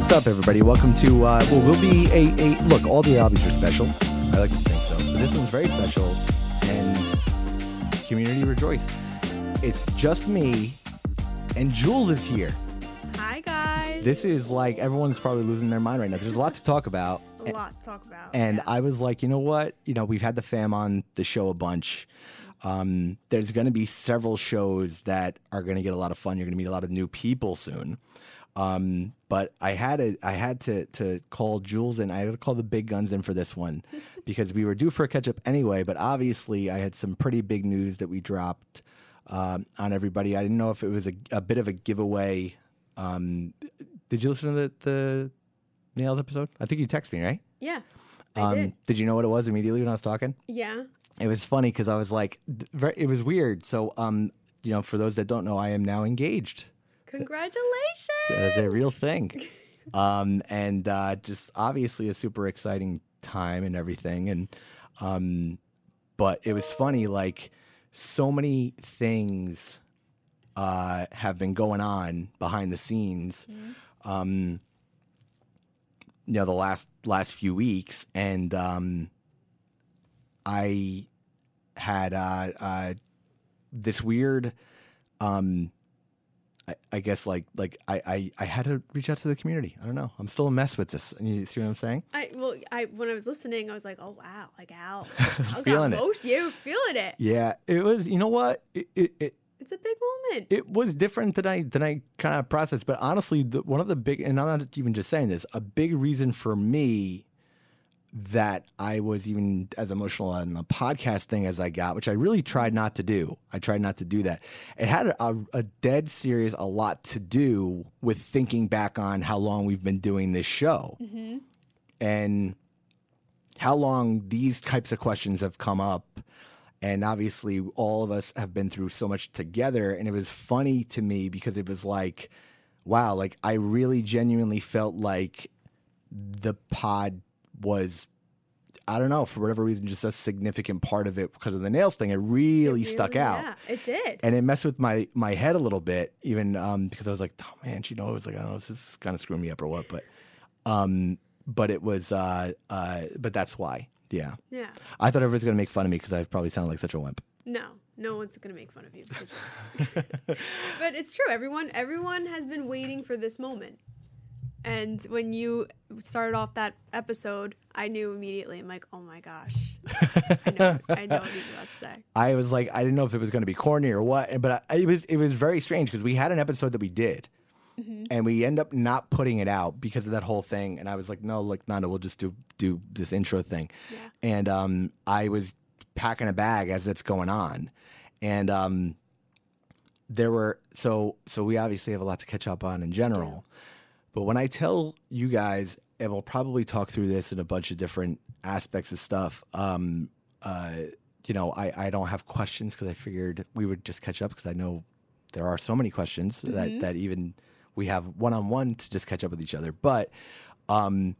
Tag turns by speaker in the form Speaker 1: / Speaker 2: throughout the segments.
Speaker 1: What's up, everybody? Welcome to uh, well, we'll be a, a look. All the albums are special. I like to think so, but this one's very special. And community rejoice. It's just me, and Jules is here.
Speaker 2: Hi guys.
Speaker 1: This is like everyone's probably losing their mind right now. There's a lot to talk about.
Speaker 2: a lot to talk about.
Speaker 1: And
Speaker 2: yeah.
Speaker 1: I was like, you know what? You know, we've had the fam on the show a bunch. Um, there's going to be several shows that are going to get a lot of fun. You're going to meet a lot of new people soon. Um, but I had to, I had to to call Jules and I had to call the big guns in for this one because we were due for a catch up anyway. But obviously, I had some pretty big news that we dropped um, on everybody. I didn't know if it was a, a bit of a giveaway. Um, did you listen to the, the nails episode? I think you texted me, right?
Speaker 2: yeah. I
Speaker 1: Um,
Speaker 2: did.
Speaker 1: did you know what it was immediately when I was talking?
Speaker 2: Yeah.
Speaker 1: It was funny because I was like, very, it was weird. So, um, you know, for those that don't know, I am now engaged.
Speaker 2: Congratulations.
Speaker 1: That is a real thing. Um, and uh, just obviously a super exciting time and everything. And, um, but it was funny, like, so many things uh, have been going on behind the scenes. Um, you know, the last last few weeks, and um, I had uh, uh, this weird, um, I, I guess like like I, I I had to reach out to the community. I don't know. I'm still a mess with this. You see what I'm saying?
Speaker 2: I well, I when I was listening, I was like, oh wow, like Al, Al
Speaker 1: Feeling
Speaker 2: got
Speaker 1: it.
Speaker 2: You feeling it.
Speaker 1: Yeah, it was. You know what? It it, it
Speaker 2: It's a big moment.
Speaker 1: it was different than I than I kind of processed. But honestly, the, one of the big and I'm not even just saying this. A big reason for me that I was even as emotional on the podcast thing as I got, which I really tried not to do. I tried not to do that. It had a, a dead serious a lot to do with thinking back on how long we've been doing this show mm-hmm. and how long these types of questions have come up. And obviously, all of us have been through so much together. And it was funny to me because it was like, wow, like I really genuinely felt like the pod was, I don't know, for whatever reason, just a significant part of it because of the nails thing. It really,
Speaker 2: It
Speaker 1: stuck out.
Speaker 2: Yeah, it did.
Speaker 1: And it messed with my my head a little bit, even um, because I was like, oh man, she knows, like, I don't know, this is kind of screwing me up or what, but, um, but it was, uh, uh, but that's why, yeah.
Speaker 2: yeah.
Speaker 1: I thought everybody's gonna make fun of me because I probably sounded like such a wimp.
Speaker 2: No, no one's gonna make fun of you. but it's true. Everyone, everyone has been waiting for this moment. And when you started off that episode, I knew immediately. I'm like, oh my gosh, I know, I know what he's about to say.
Speaker 1: I was like, I didn't know if it was gonna be corny or what, but I, it was it was very strange because we had an episode that we did. And we end up not putting it out because of that whole thing. And I was like, no, look, Nanda, we'll just do do this intro thing.
Speaker 2: Yeah.
Speaker 1: And um, I was packing a bag as it's going on, and um, there were so so we obviously have a lot to catch up on in general. But when I tell you guys, and we'll probably talk through this in a bunch of different aspects of stuff, um, uh, you know, I, I don't have questions because I figured we would just catch up because I know there are so many questions that, that even we have one on one to just catch up with each other. But um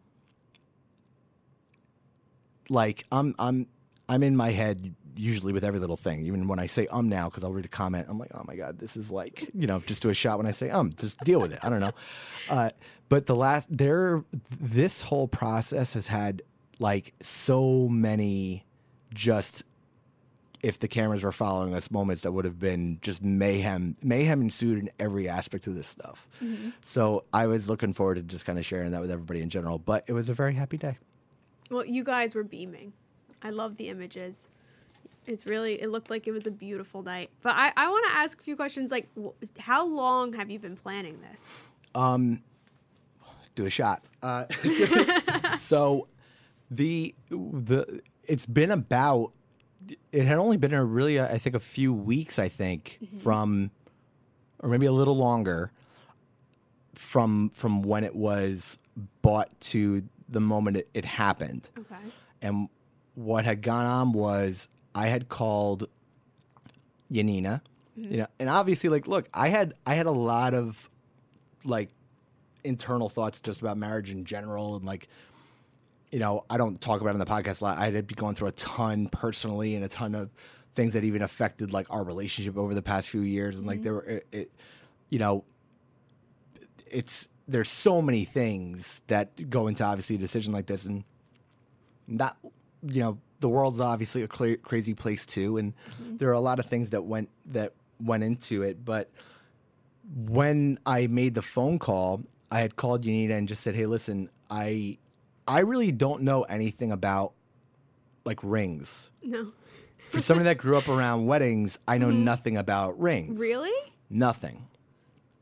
Speaker 1: like I'm I'm I'm in my head usually with every little thing. Even when I say um now, because I'll read a comment, I'm like, oh my god, this is like you know, just do a shot when I say um, just deal with it. I don't know. Uh, but the last there, this whole process has had like so many just if the cameras were following us moments that would have been just mayhem mayhem ensued in every aspect of this stuff so i was looking forward to just kind of sharing that with everybody in general but it was a very happy day
Speaker 2: Well, you guys were beaming. I love the images. It's really, it looked like it was a beautiful night. But I, I want to ask a few questions like, wh- how long have you been planning this?
Speaker 1: do a shot. Uh, so the the it's been about it had only been a really I think a few weeks I think from or maybe a little longer from from when it was bought to the moment it, it happened.
Speaker 2: Okay.
Speaker 1: And what had gone on was I had called Yanina, you mm-hmm. know, and obviously, like, look, I had I had a lot of like internal thoughts just about marriage in general, and like, you know, I don't talk about it on the podcast a lot. I had be going through a ton personally and a ton of things that even affected like our relationship over the past few years, and like mm-hmm. there were, it, it you know, it's there's so many things that go into obviously a decision like this, and not you know the world's obviously a cra- crazy place too and mm-hmm. there are a lot of things that went that went into it but when i made the phone call i had called Yanina and just said hey listen i i really don't know anything about like rings
Speaker 2: No.
Speaker 1: for somebody that grew up around weddings i know mm-hmm. nothing about rings
Speaker 2: Really?
Speaker 1: nothing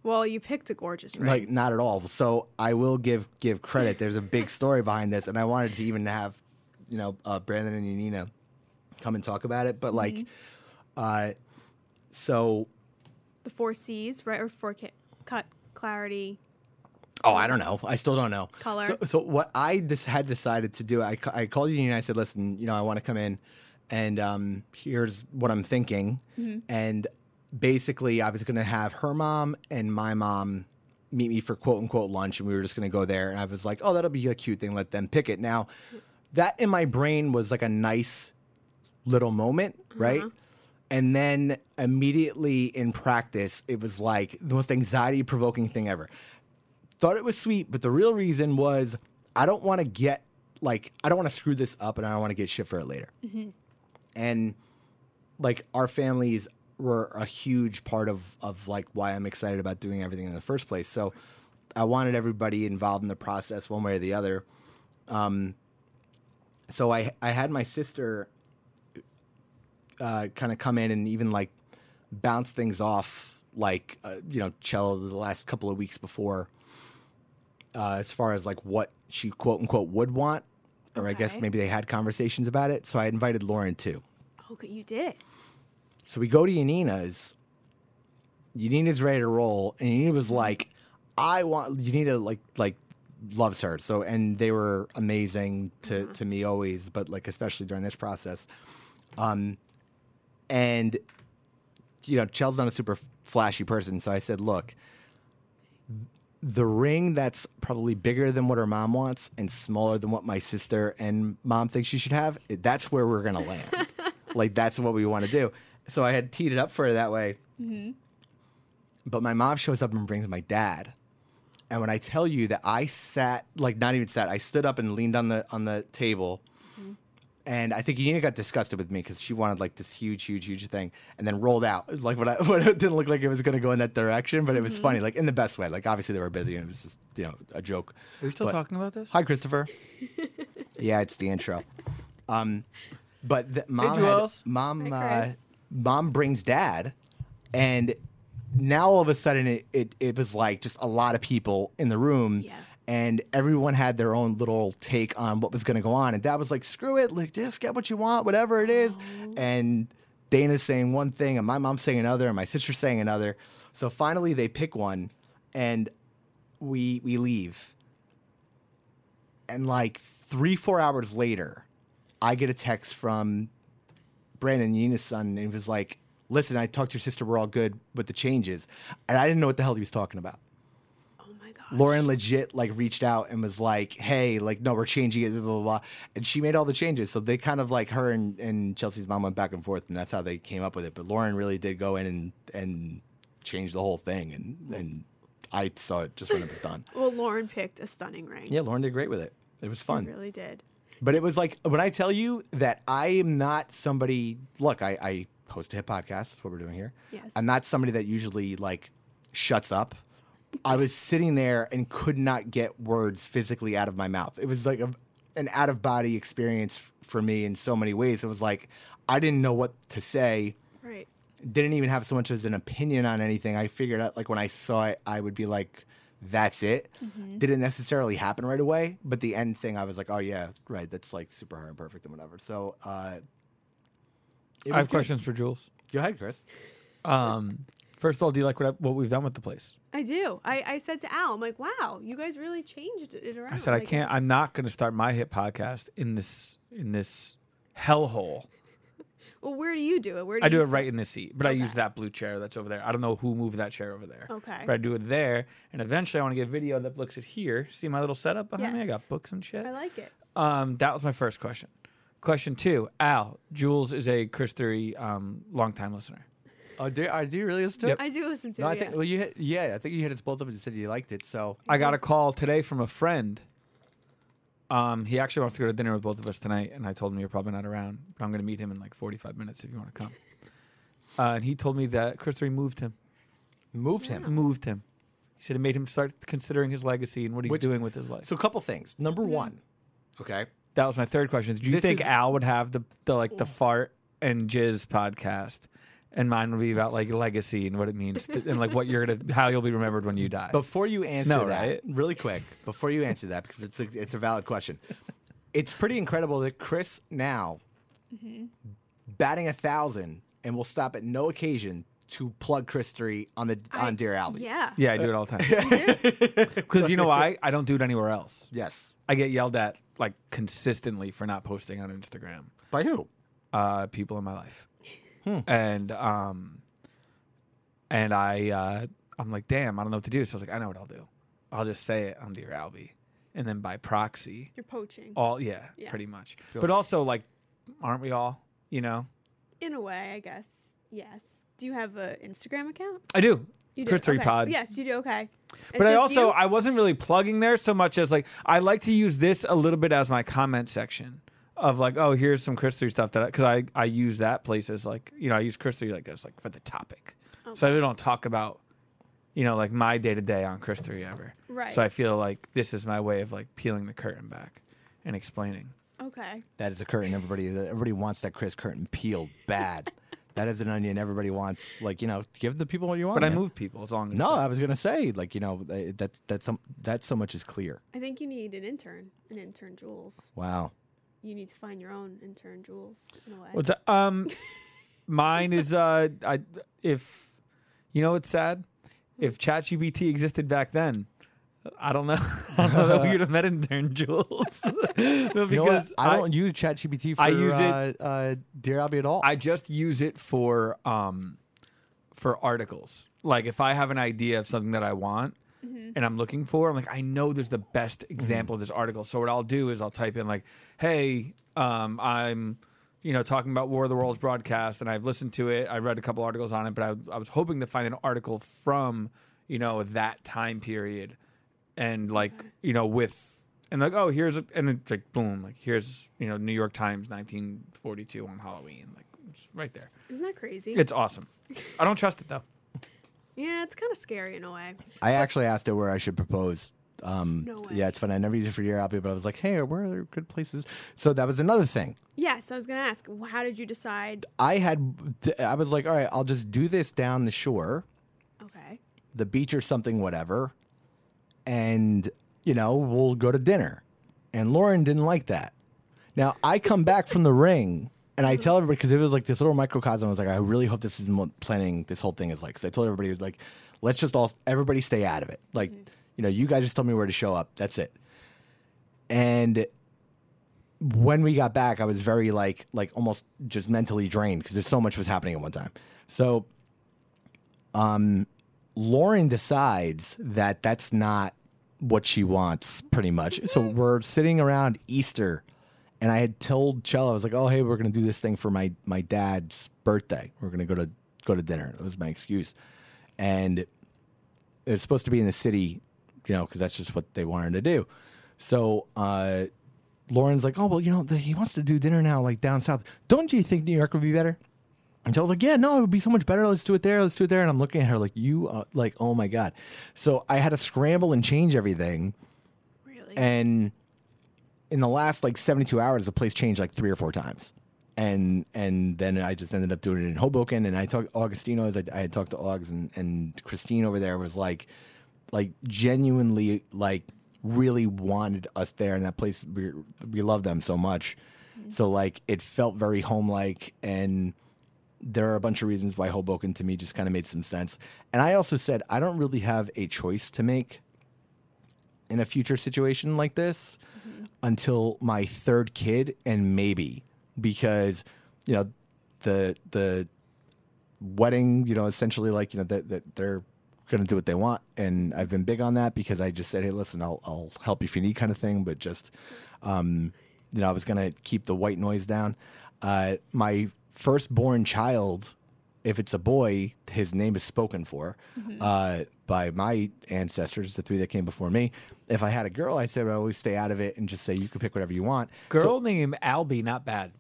Speaker 2: Well, you picked a gorgeous ring.
Speaker 1: like not at all. So I will give give credit. There's a big story behind this, and I wanted to even have, you know, uh, Brandon and Yanina come and talk about it. But like, uh, so
Speaker 2: the four C's, right? Or four ca- cut, clarity.
Speaker 1: oh, I don't know. I still don't know.
Speaker 2: Color.
Speaker 1: So, so what I just had decided to do, I ca- I called Yanina. And I said, listen, you know, I want to come in, and um, here's what I'm thinking, and basically I was going to have her mom and my mom meet me for quote unquote lunch and we were just going to go there and I was like, "Oh, that'll be a cute thing. Let them pick it." Now, that in my brain was like a nice little moment, right? And then immediately in practice, it was like the most anxiety provoking thing ever. Thought it was sweet, but the real reason was I don't want to get like I don't want to screw this up and I don't want to get shit for it later. And like our families were a huge part of of like why I'm excited about doing everything in the first place. So I wanted everybody involved in the process one way or the other. Um, so I I had my sister uh, kind of come in and even like bounce things off like uh, you know cello the last couple of weeks before uh, as far as like what she quote unquote would want or I guess maybe they had conversations about it. So I invited Lauren too.
Speaker 2: Okay, you did.
Speaker 1: So we go to Yanina's. Yanina's ready to roll, and Yanina was like, "I want Yanina like like loves her." So and they were amazing to to me always, but like especially during this process. Um, and you know, Chel's not a super flashy person, so I said, "Look, the ring that's probably bigger than what her mom wants and smaller than what my sister and mom think she should have, that's where we're gonna land. like that's what we want to do. So I had teed it up for her that way. But my mom shows up and brings my dad. And when I tell you that I sat, like not even sat, I stood up and leaned on the on the table. And I think Yanina got disgusted with me because she wanted like this huge, huge, huge thing, and then rolled out. Like what I, what it didn't look like it was going to go in that direction, but it was funny, like in the best way. Like obviously they were busy, and it was just you know a joke.
Speaker 3: Are you still
Speaker 1: But-
Speaker 3: talking about this?
Speaker 1: Hi, Christopher. yeah, it's the intro. Um, but the, mom, had, mom,
Speaker 2: Hi,
Speaker 1: uh, mom brings dad, and now all of a sudden it, it it was like just a lot of people in the room.
Speaker 2: Yeah.
Speaker 1: And everyone had their own little take on what was going to go on, and Dad was like, "Screw it, like just get what you want, whatever it is." And Dana's saying one thing, and my mom's saying another, and my sister's saying another. So finally, they pick one, and we we leave and like three four hours later i get a text from Brandon Yena's son, and he was like, "Listen, I talked to your sister. We're all good with the changes," and I didn't know what the hell he was talking about.
Speaker 2: Oh my gosh.
Speaker 1: Lauren legit like reached out and was like, "Hey, like, no, we're changing it, blah blah blah," and she made all the changes. So they kind of like her and, and Chelsea's mom went back and forth, and that's how they came up with it. But Lauren really did go in and and change the whole thing, and and I saw it just when it was done.
Speaker 2: Well, Lauren picked a stunning ring.
Speaker 1: Yeah, Lauren did great with it. It was
Speaker 2: She
Speaker 1: fun.
Speaker 2: really did.
Speaker 1: But it was like when I tell you that I am not somebody. Look, I, I host a hip podcast. That's what we're doing here.
Speaker 2: Yes.
Speaker 1: I'm not somebody that usually like shuts up. I was sitting there and could not get words physically out of my mouth. It was like a, an out of body experience for me in so many ways. It was like I didn't know what to say.
Speaker 2: Right.
Speaker 1: Didn't even have so much as an opinion on anything. I figured out like when I saw it, I would be like, "That's it."
Speaker 2: Mm-hmm.
Speaker 1: Didn't necessarily happen right away, but the end thing, I was like, "Oh yeah, right. That's like super hard and perfect and whatever." So, uh,
Speaker 3: I have
Speaker 1: good.
Speaker 3: questions for Jules.
Speaker 1: Go ahead, Chris.
Speaker 3: Um, first of all, do you like what I, what we've done with the place?
Speaker 2: I do. I, I said to Al, I'm like, wow, you guys really changed it around.
Speaker 3: I said I can't. I'm not going to start my hit podcast in this in this hellhole.
Speaker 2: Well, where do you do it? Where do
Speaker 3: I do
Speaker 2: you
Speaker 3: it right in this seat, but I use that blue chair that's over there. I don't know who moved that chair over there.
Speaker 2: Okay.
Speaker 3: But I do it there, and eventually I want to get video that looks at here. See my little setup behind me? I got books and shit.
Speaker 2: I like it.
Speaker 3: Um, that was my first question. Question two, Al, Jules is a Chris Theory um, longtime listener.
Speaker 1: Oh, do, uh, do you really listen to
Speaker 3: Yep.
Speaker 1: it?
Speaker 2: I do listen to
Speaker 1: No,
Speaker 2: it.
Speaker 1: I think
Speaker 2: yeah.
Speaker 1: well, you hit, yeah, I think you hit us both of up and said you liked it. So
Speaker 3: I got a call today from a friend. Um, he actually wants to go to dinner with both of us tonight, and I told him you're probably not around, but I'm going to meet him in like 45 minutes if you want to come. Uh, and he told me that Chris Theory moved him.
Speaker 1: moved him.
Speaker 3: Moved him. He said it made him start considering his legacy and what he's
Speaker 1: Which-
Speaker 3: doing with his life.
Speaker 1: So, a couple things. Number one, okay.
Speaker 3: That was my third question. Do you
Speaker 1: This
Speaker 3: think
Speaker 1: is-
Speaker 3: Al would have the, the like the fart and jizz podcast, and mine would be about like legacy and what it means to, and like what you're gonna how you'll be remembered when you die?
Speaker 1: Before you answer
Speaker 3: No,
Speaker 1: that,
Speaker 3: right?
Speaker 1: really quick, before you answer that, because it's a it's a valid question. It's pretty incredible that Chris now mm-hmm. batting a thousand and will stop at no occasion to plug Chris three on the on Dear Albie.
Speaker 2: Yeah.
Speaker 3: yeah, I do it all the time. Because you know why? I don't do it anywhere else.
Speaker 1: Yes.
Speaker 3: I get yelled at like consistently for not posting on Instagram.
Speaker 1: By who?
Speaker 3: Uh, people in my life,
Speaker 1: Hmm.
Speaker 3: and um, and I uh, I'm like, damn, I don't know what to do. So I was like, I know what I'll do. I'll just say it on Dear Albie, and then by proxy,
Speaker 2: You're poaching.
Speaker 3: all yeah,
Speaker 2: Yeah.
Speaker 3: pretty much.
Speaker 1: Feel
Speaker 3: But
Speaker 1: like-
Speaker 3: also like, aren't we all? You know,
Speaker 2: In a way, I guess. Yes. Do you have an Instagram account?
Speaker 3: I do.
Speaker 2: You do.
Speaker 3: Chris Three
Speaker 2: okay.
Speaker 3: Pod.
Speaker 2: Yes, you do. Okay. It's
Speaker 3: But I also
Speaker 2: you?
Speaker 3: I wasn't really plugging there so much as like I like to use this a little bit as my comment section of like oh here's some Chris Three stuff that because I, I use that place as like you know I use Chris Three like this like for the topic, so I don't talk about you know like my day to day on Chris Three ever.
Speaker 2: Right.
Speaker 3: So I feel like this is my way of like peeling the curtain back and explaining.
Speaker 2: Okay.
Speaker 1: That is a curtain. Everybody everybody wants that Chris curtain peeled bad. That is an onion. Everybody wants like you know give the people what you want.
Speaker 3: But I
Speaker 1: man.
Speaker 3: move people as long as
Speaker 1: No, I was gonna say like you know that that some that so much is clear.
Speaker 2: I think you need an intern, an intern Jules.
Speaker 1: Wow.
Speaker 2: You need to find your own intern Jules in a way.
Speaker 3: What's that? um, mine is uh, I if you know what's sad, if ChatGPT existed back then, I don't know. I don't know that we would have met intern Jules. no,
Speaker 1: You know what?
Speaker 3: because
Speaker 1: I, don't use ChatGPT for
Speaker 3: I use it-
Speaker 1: uh, uh, Dear Albie at all.
Speaker 3: I just use it for um for articles. Like if I have an idea of something that I want and I'm looking for, I'm like, I know there's the best example of this article. So what I'll do is I'll type in like, hey, um, I'm you know talking about War of the Worlds broadcast and I've listened to it. I've read a couple articles on it, but I, I was hoping to find an article from you know that time period and like you know with and like oh here's a and it's like boom like here's you know New York Times 1942 on Halloween like it's right there.
Speaker 2: Isn't that crazy?
Speaker 3: It's awesome. I don't trust it though.
Speaker 2: yeah, it's kind of scary in a way.
Speaker 1: I actually asked it where I should propose. Um,
Speaker 2: No way.
Speaker 1: Yeah, it's funny. I never used it for Dear Albie, but I was like, hey, where are there good places? So that was another thing.
Speaker 2: Yes, I was gonna ask. How did you decide?
Speaker 1: I had, I was like, all right, I'll just do this down the shore,
Speaker 2: Okay.
Speaker 1: the beach or something, whatever, and you know we'll go to dinner. And Lauren didn't like that. Now I come back from the ring. And I tell everybody because it was like this little microcosm. I was like, I really hope this isn't what planning this whole thing is like. Because I told everybody, was like, let's just all everybody stay out of it. Like, you know, you guys just tell me where to show up. That's it. And when we got back, I was very like like almost just mentally drained because there's so much was happening at one time. So, um, Lauren decides that that's not what she wants, pretty much. So we're sitting around Easter, and I had told Chella, I was like, "Oh, hey, we're gonna do this thing for my my dad's birthday. We're gonna go to go to dinner." That was my excuse, and it was supposed to be in the city, you know, because that's just what they wanted to do. So uh, Lauren's like, "Oh, well, you know, the, he wants to do dinner now, like down south. Don't you think New York would be better?" And I was like, "Yeah, no, it would be so much better. Let's do it there. Let's do it there." And I'm looking at her like, "You, uh, like, oh my god!" So I had to scramble and change everything,
Speaker 2: Really?
Speaker 1: and in the last like 72 hours, the place changed like three or four times. And and then I just ended up doing it in Hoboken. And I talked Augustino as I, I had talked to Augs and, and Christine over there was like, like genuinely like really wanted us there. And that place we we love them so much. So like it felt very home like and there are a bunch of reasons why Hoboken to me just kind of made some sense. And I also said I don't really have a choice to make in a future situation like this until my third kid and maybe. Because you know the the wedding you know essentially like you know that that they're going to do what they want. And I've been big on that because I just said hey listen I'll I'll help you if you need kind of thing. But just um you know I was going to keep the white noise down. Uh my firstborn child if it's a boy, his name is spoken for uh, by my ancestors, the three that came before me. If I had a girl, I said I always stay out of it and just say you can pick whatever you want.
Speaker 3: Girl name Albie, not bad.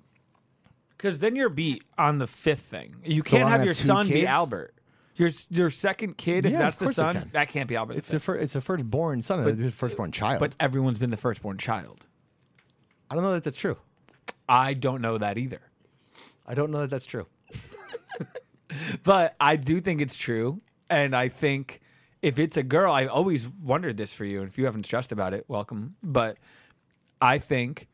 Speaker 3: Because then you're beat on the fifth thing. You can't
Speaker 1: I'm
Speaker 3: have your
Speaker 1: have two
Speaker 3: son be? Albert. Your your second kid, if
Speaker 1: Yeah,
Speaker 3: that's the son,
Speaker 1: can.
Speaker 3: that can't be Albert. the
Speaker 1: It's a
Speaker 3: fifth.
Speaker 1: fir- it's a firstborn son, but, a firstborn child.
Speaker 3: but everyone's been the firstborn child.
Speaker 1: I don't know that that's true.
Speaker 3: I don't know that either.
Speaker 1: I don't know that that's true.
Speaker 3: But I do think it's true. And I think if it's a girl, I always wondered this for you. And if you haven't stressed about it, welcome. But I think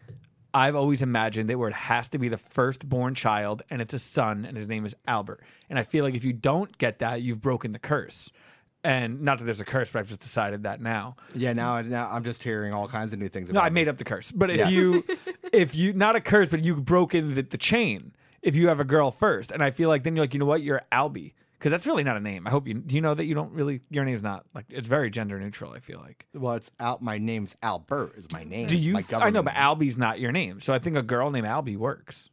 Speaker 3: I've always imagined that where it has to be the firstborn child and it's a son and his name is Albert. And I feel like if you don't get that, you've broken the curse. And not that there's a curse, but I've just decided that now.
Speaker 1: Yeah, now now I'm just hearing all kinds of new things.
Speaker 3: No, I made up the curse. But if
Speaker 1: Yeah.
Speaker 3: you, if you, not a curse, but you've broken the, the chain. If you have a girl first, and I feel like then you're like, you know what, you're Albie, because that's really not a name. I hope you do. You know that you don't really your name's not like it's very gender neutral. I feel like.
Speaker 1: Well, it's out. My name's Albert. Is my name.
Speaker 3: Do you?
Speaker 1: My
Speaker 3: th- I know, but
Speaker 1: name.
Speaker 3: Albie's not your name, so I think a girl named Albie works,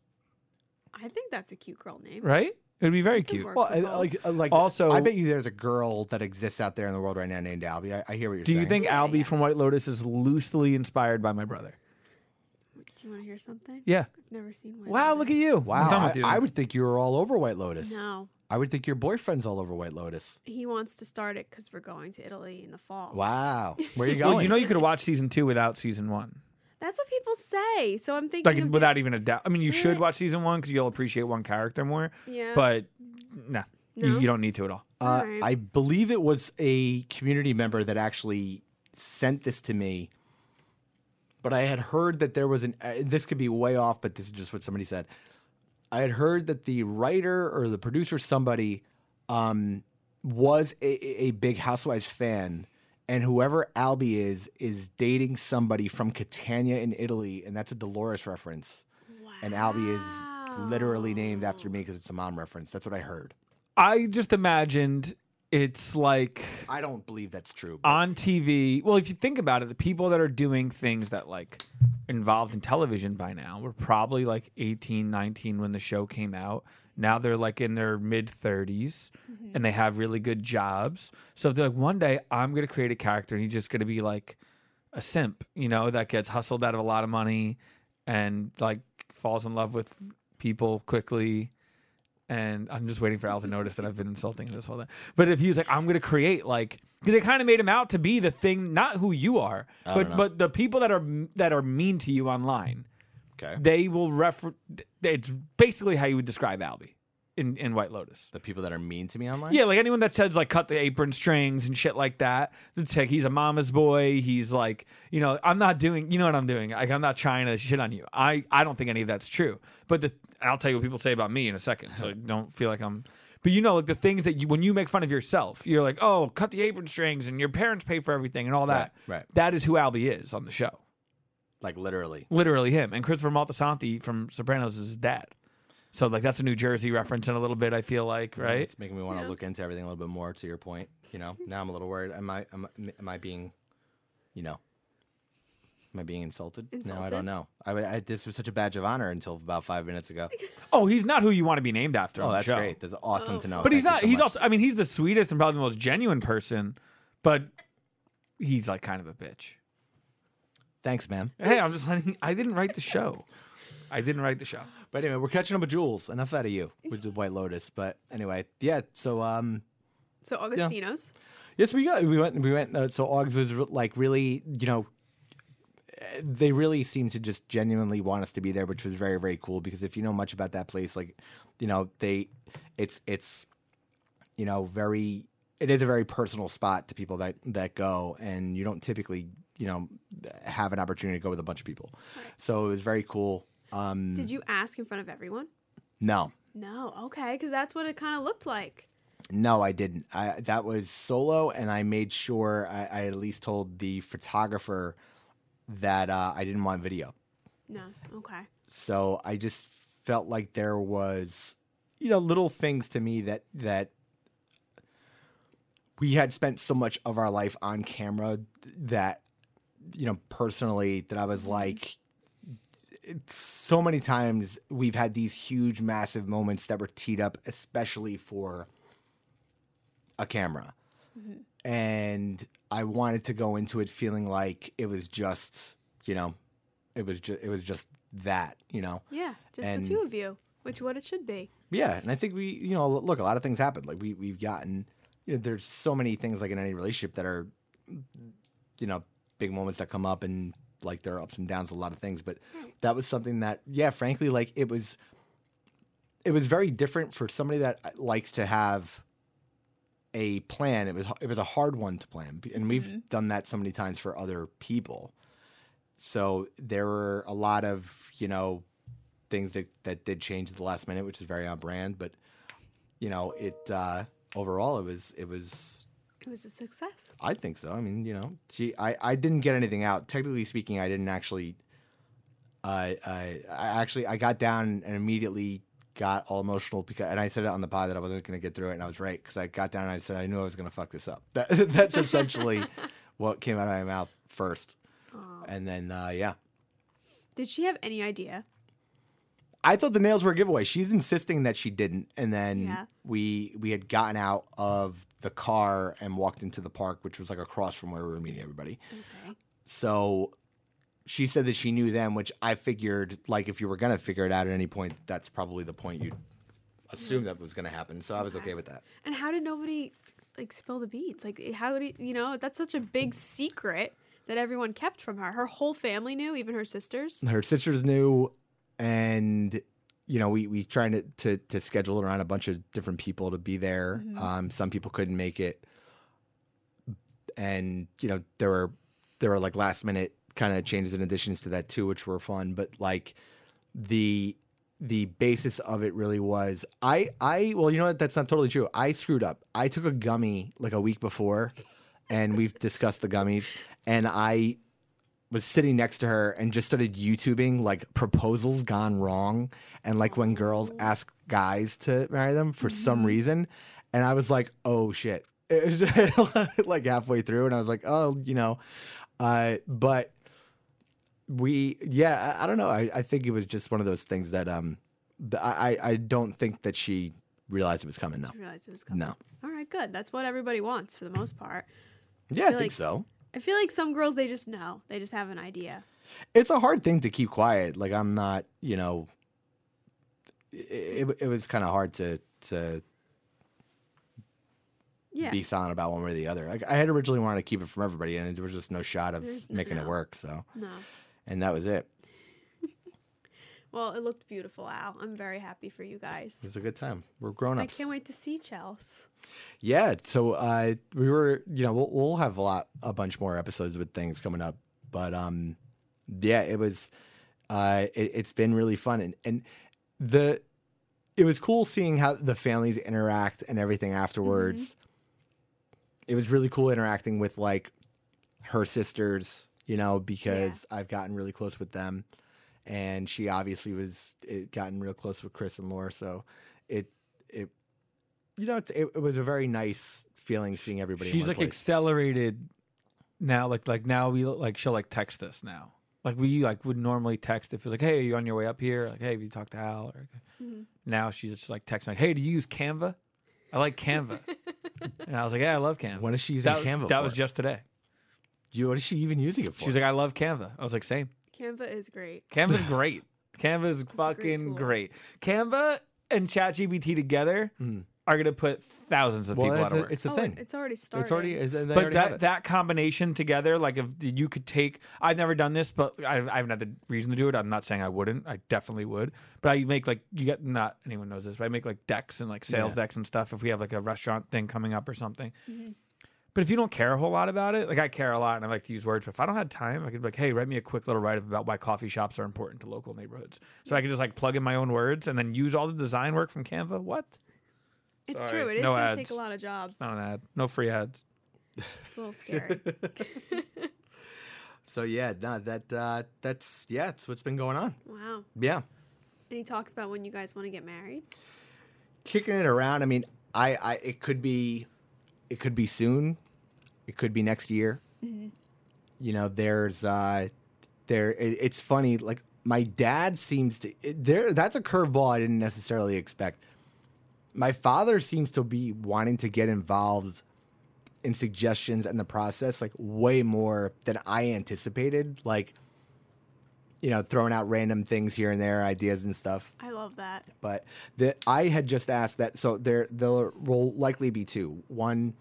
Speaker 2: I think that's a cute girl name.
Speaker 3: right? It would be very cute.
Speaker 1: Well, I- like, uh, like
Speaker 3: Also-
Speaker 1: I bet you there's a girl that exists out there in the world right now named Albie. I, I hear what you're
Speaker 3: Do
Speaker 1: saying.
Speaker 3: Do you think
Speaker 2: Yeah,
Speaker 3: Albie
Speaker 2: yeah.
Speaker 3: from White Lotus is loosely inspired by my brother?
Speaker 2: Do you want to hear something?
Speaker 3: Yeah.
Speaker 2: I've never seen one.
Speaker 3: Wow, look at you. I'm
Speaker 1: Wow,
Speaker 3: done
Speaker 1: I,
Speaker 3: with you.
Speaker 1: I would think you were all over White Lotus.
Speaker 2: No,
Speaker 1: I would think your boyfriend's all over White Lotus.
Speaker 2: he wants to start it because we're going to Italy in the fall.
Speaker 1: Wow, where are you going?
Speaker 3: Well, you know, you could watch season two without season one.
Speaker 2: That's what people say. So I'm thinking
Speaker 3: like
Speaker 2: of
Speaker 3: without even a doubt. I mean, you should watch season one because you'll appreciate one character more.
Speaker 2: Yeah.
Speaker 3: But nah, You,
Speaker 2: No?
Speaker 3: you don't need to at all.
Speaker 1: Uh,
Speaker 2: Alright.
Speaker 1: I believe it was a community member that actually sent this to me, but I had heard that there was an. Uh, this could be way off, but this is just what somebody said. I had heard that the writer or the producer, somebody, um, was a, a a big Housewives fan, and whoever Albie is is dating somebody from Catania in Italy, and that's a Dolores reference. And Albie is literally named after me because it's a mom reference. That's what I heard.
Speaker 3: I just imagined it's like
Speaker 1: I don't believe that's true. but-
Speaker 3: on TV. Well, if you think about it, the people that are doing things that like involved in television by now were probably like 18, 19 when the show came out. Now they're like in their mid 30s mm-hmm. and they have really good jobs. So if they're like, one day I'm going to create a character and he's just going to be like a simp, you know, that gets hustled out of a lot of money and like falls in love with people quickly. And I'm just waiting for Al to notice that I've been insulting this whole time. But if he's like, I'm going to create like, because it kind of made him out to be the thing, not who you are,
Speaker 1: don't
Speaker 3: but
Speaker 1: know.
Speaker 3: but the people that are that are mean to you online,
Speaker 1: okay.
Speaker 3: they will refer. It's basically how you would describe Albie in in White Lotus.
Speaker 1: The people that are mean to me online?
Speaker 3: Yeah, like anyone that says like cut the apron strings and shit like that. It's like he's a mama's boy. He's like, you know, I'm not doing. You know what I'm doing? Like I'm not trying to shit on you. I I don't think any of that's true. But the I'll tell you what people say about me in a second. So don't feel like I'm. But you know, like the things that you when you make fun of yourself, you're like, oh, cut the apron strings and your parents pay for everything and all that.
Speaker 1: Right, right.
Speaker 3: That is who Albie is on the show.
Speaker 1: like literally.
Speaker 3: literally him. And Christopher Moltisanti from Sopranos is his dad. So like that's a New Jersey reference in a little bit. I feel like right.
Speaker 1: It's making me want to look into everything a little bit more. To your point, you know, mm-hmm. now I'm a little worried. Am I am, I- am I being, you know, am I being insulted? No, I don't know. I, I this was such a badge of honor until about five minutes ago.
Speaker 3: Oh, he's not who you want to be named after.
Speaker 1: Oh,
Speaker 3: on the
Speaker 1: that's
Speaker 3: show.
Speaker 1: great. That's awesome to know.
Speaker 3: But he's
Speaker 1: Thank you
Speaker 3: not.
Speaker 1: so
Speaker 3: he's
Speaker 1: much.
Speaker 3: also. I mean, he's the sweetest and probably the most genuine person. But he's like kind of a bitch.
Speaker 1: Thanks, man.
Speaker 3: Hey, I'm just letting. I didn't write the show. I didn't write the show.
Speaker 1: But anyway, we're catching up with Jules. Enough out of you with the White Lotus. But anyway, yeah. So um,
Speaker 2: So Augustino's.
Speaker 1: Yes, we got we went we went. Uh, so Augs was re- like really, you know, eh, they really seemed to just genuinely want us to be there, which was very very cool. Because if you know much about that place, like, you know, they, it's it's, you know, very. It is a very personal spot to people that that go, and you don't typically, you know, have an opportunity to go with a bunch of people. So it was very cool. Um,
Speaker 2: Did you ask in front of everyone?
Speaker 1: no,
Speaker 2: No. Okay, because that's what it kind of looked like.
Speaker 1: No, I didn't. I, that was solo, and I made sure I, I at least told the photographer that uh, I didn't want video.
Speaker 2: No. Okay.
Speaker 1: So I just felt like there was, you know, little things to me that that we had spent so much of our life on camera that, you know, personally, that I was like, it's so many times we've had these huge, massive moments that were teed up, especially for a camera. Mm-hmm. And I wanted to go into it feeling like it was just, you know, it was just it was just that, you know.
Speaker 2: Yeah, just
Speaker 1: And-
Speaker 2: the two of you, which what it should be.
Speaker 1: Yeah, and I think we, you know, look, a lot of things happen. Like we we've gotten, you know, there's so many things like in any relationship that are, you know, big moments that come up and like there are ups and downs, a lot of things. But hmm. that was something that, yeah, frankly, like it was, it was very different for somebody that uh, likes to have a plan. It was it was a hard one to plan, and we've mm-hmm. done that so many times for other people. So there were a lot of you know things that, that did change at the last minute, which is very on brand. But you know, it uh, overall it was it was
Speaker 2: It was a success.
Speaker 1: I think so. I mean, you know, she I, I didn't get anything out. Technically speaking, I didn't actually. Uh, I I actually I got down and immediately got all emotional because and I said it on the pod that I wasn't going to get through it and I was right because I got down and I said I knew I was going to fuck this up. That, that's essentially what came out of my mouth first, and then uh, yeah.
Speaker 2: Did she have any idea?
Speaker 1: I thought the nails were a giveaway. She's insisting that she didn't, and then
Speaker 2: Yeah.
Speaker 1: we we had gotten out of the car and walked into the park, which was like across from where we were meeting everybody.
Speaker 2: Okay.
Speaker 1: So she said that she knew them, which I figured, like, if you were gonna figure it out at any point, that's probably the point you'd assume that was gonna happen. So I was okay with that.
Speaker 2: And how did nobody like spill the beans? Like how did you know? That's such a big secret that everyone kept from her. Her whole family knew, even her sisters.
Speaker 1: Her sisters knew, and you know, we we trying to to, to schedule around a bunch of different people to be there. Um, some people couldn't make it, and you know, there were there were like last minute kind of changes and additions to that too, which were fun. But like the the basis of it really was I I well, you know what? That's not totally true. I screwed up. I took a gummy like a week before, and we've discussed the gummies, and I was sitting next to her and just started YouTubing like proposals gone wrong and like when girls ask guys to marry them for some reason. And I was like, oh shit. It was just, like halfway through and I was like, oh, you know, uh, but we, yeah, I, I don't know. I, I think it was just one of those things that, um, the, I, I- I don't think that she realized it was coming. No.
Speaker 2: Realized it was coming.
Speaker 1: No.
Speaker 2: All right, good. That's what everybody wants for the most part.
Speaker 1: Yeah, I
Speaker 2: feel
Speaker 1: think
Speaker 2: like-
Speaker 1: so.
Speaker 2: I feel like some girls they just know. They just have an idea.
Speaker 1: it's a hard thing to keep quiet. Like I'm not, you know, it, it, was kind of hard to to
Speaker 2: Yeah.
Speaker 1: be silent about one way or the other. Like I had originally wanted to keep it from everybody, and there was just no shot of
Speaker 2: There's no-
Speaker 1: making it work. So,
Speaker 2: no.
Speaker 1: and that was it.
Speaker 2: Well, it looked beautiful, Al. I'm very happy for you guys.
Speaker 1: It was a good time. We're grown ups.
Speaker 2: I can't wait to see Chels.
Speaker 1: Yeah. So uh, we were, you know, we'll, we'll have a lot, a bunch more episodes with things coming up. But um, yeah, it was, uh, it, it's been really fun, and and the, it was cool seeing how the families interact and everything afterwards. It was really cool interacting with like her sisters, you know, because I've gotten really close with them, and she obviously was it, gotten real close with Chris and Laura. So it it you know it, it was a very nice feeling seeing everybody. in
Speaker 3: She's
Speaker 1: one
Speaker 3: like
Speaker 1: place.
Speaker 3: accelerated now. Like like now we like she'll like text us now. Like we like would normally text if it's like, hey, are you on your way up here? Like, hey, have you talked to Al? Or, mm-hmm. Now she's just like texting like, hey, do you use Canva? I like Canva. and I was like, yeah, I love Canva.
Speaker 1: When is she using
Speaker 3: that,
Speaker 1: Canva
Speaker 3: That was just today.
Speaker 1: You, what is she even using it for?
Speaker 3: She was like, I love Canva. I was like, same.
Speaker 2: Canva is great.
Speaker 3: Canva's great. Canva's fucking
Speaker 2: tool.
Speaker 3: great. Canva and ChatGPT together are gonna put thousands of
Speaker 1: well,
Speaker 3: people
Speaker 1: it's
Speaker 3: out of work.
Speaker 1: it's a
Speaker 2: oh,
Speaker 1: thing.
Speaker 2: it's already started.
Speaker 1: It's already.
Speaker 3: But
Speaker 1: already
Speaker 3: that that combination together, like if you could take, I've never done this, but I, I haven't had the reason to do it. I'm not saying I wouldn't. I definitely would. But I make like you get not anyone knows this, but I make like decks and like sales
Speaker 1: Yeah.
Speaker 3: decks and stuff. If we have like a restaurant thing coming up or something.
Speaker 2: Mm-hmm.
Speaker 3: But if you don't care a whole lot about it, like I care a lot and I like to use words, but if I don't have time, I could be like, hey, write me a quick little write up about why coffee shops are important to local neighborhoods. So I can just like plug in my own words and then use all the design work from Canva. What?
Speaker 2: It's
Speaker 3: Sorry,
Speaker 2: true. It is
Speaker 3: no
Speaker 2: going to take a lot of jobs.
Speaker 3: Not an ad. No free ads.
Speaker 2: It's a little scary.
Speaker 1: so yeah, no, that uh, that's yeah, it's what's been going on.
Speaker 2: wow.
Speaker 1: Yeah,
Speaker 2: And he talks about when you guys want to get married.
Speaker 1: kicking it around. I mean, I, I it could be, it could be soon, it could be next year. You know, there's uh, there. It, it's funny. Like my dad seems to it, there. That's a curveball I didn't necessarily expect. My father seems to be wanting to get involved in suggestions and the process like way more than I anticipated. Like, you know, throwing out random things here and there, ideas and stuff
Speaker 2: I love that.
Speaker 1: but the I had just asked that so there there will likely be two. One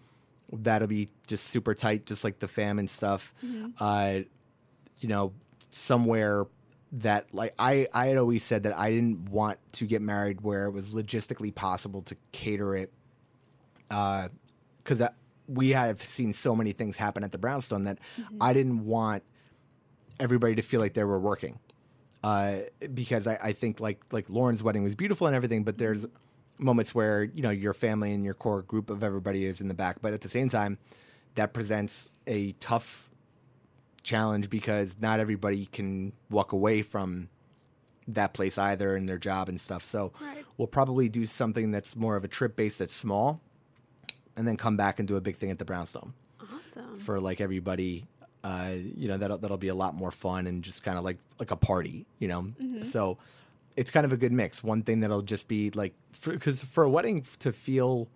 Speaker 1: that'll be just super tight, just like the fam and stuff. Uh, you know, somewhere that like I I had always said that I didn't want to get married where it was logistically possible to cater it, uh because we have seen so many things happen at the Brownstone that I didn't want everybody to feel like they were working uh, because I, I think like like Lauren's wedding was beautiful and everything, but there's moments where you know your family and your core group of everybody is in the back, but at the same time, that presents a tough challenge because not everybody can walk away from that place either in their job and stuff. So
Speaker 2: Right.
Speaker 1: we'll probably do something that's more of a trip base that's small, and then come back and do a big thing at the Brownstone
Speaker 2: Awesome.
Speaker 1: for like everybody. Uh, you know that'll that'll be a lot more fun and just kind of like like a party. You know, so it's kind of a good mix. One thing that'll just be like because for, a wedding to feel